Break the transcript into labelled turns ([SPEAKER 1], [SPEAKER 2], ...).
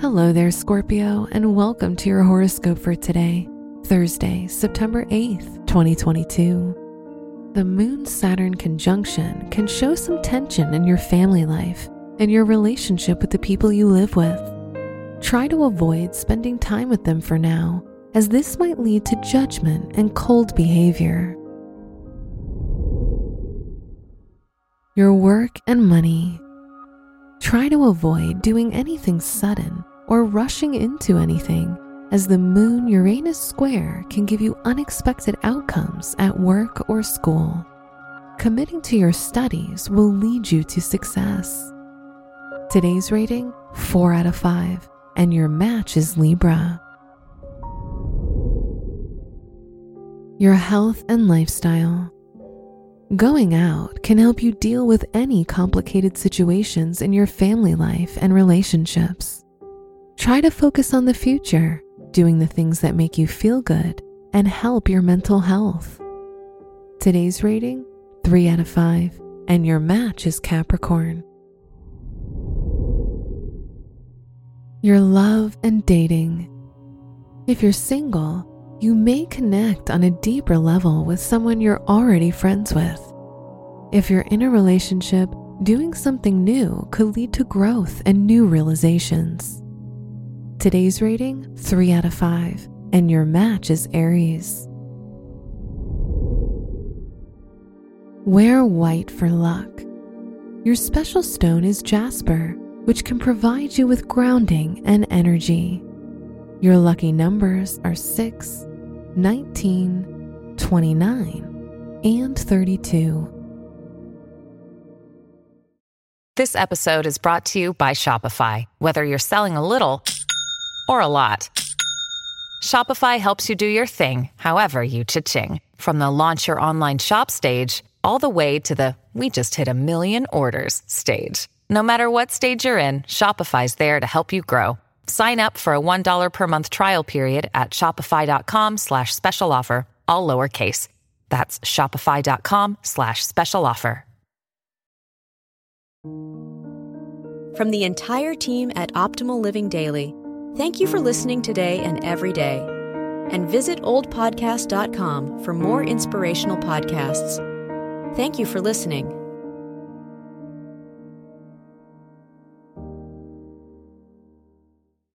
[SPEAKER 1] Hello there, Scorpio, and welcome to your horoscope for today, Thursday, September 8th, 2022. The Moon Saturn conjunction can show some tension in your family life and your relationship with the people you live with. Try to avoid spending time with them for now, as this might lead to judgment and cold behavior. Your work and money. Try to avoid doing anything sudden or rushing into anything, as the Moon Uranus square can give you unexpected outcomes at work or school. Committing to your studies will lead you to success. Today's rating 4 out of 5, and your match is Libra. Your health and lifestyle. Going out can help you deal with any complicated situations in your family life and relationships. Try to focus on the future, doing the things that make you feel good and help your mental health. Today's rating 3 out of 5, and your match is Capricorn. Your love and dating. If you're single, you may connect on a deeper level with someone you're already friends with. If you're in a relationship, doing something new could lead to growth and new realizations. Today's rating 3 out of 5, and your match is Aries. Wear white for luck. Your special stone is jasper, which can provide you with grounding and energy. Your lucky numbers are 6, 19, 29, and 32.
[SPEAKER 2] This episode is brought to you by Shopify. Whether you're selling a little or a lot, Shopify helps you do your thing, however you cha-ching. From the launch your online shop stage, all the way to the we just hit a million orders stage. No matter what stage you're in, Shopify's there to help you grow. Sign up for a $1 per month trial period at shopify.com slash special offer, all lowercase. That's shopify.com slash special offer.
[SPEAKER 3] From the entire team at Optimal Living Daily, thank you for listening today and every day. And visit oldpodcast.com for more inspirational podcasts. Thank you for listening.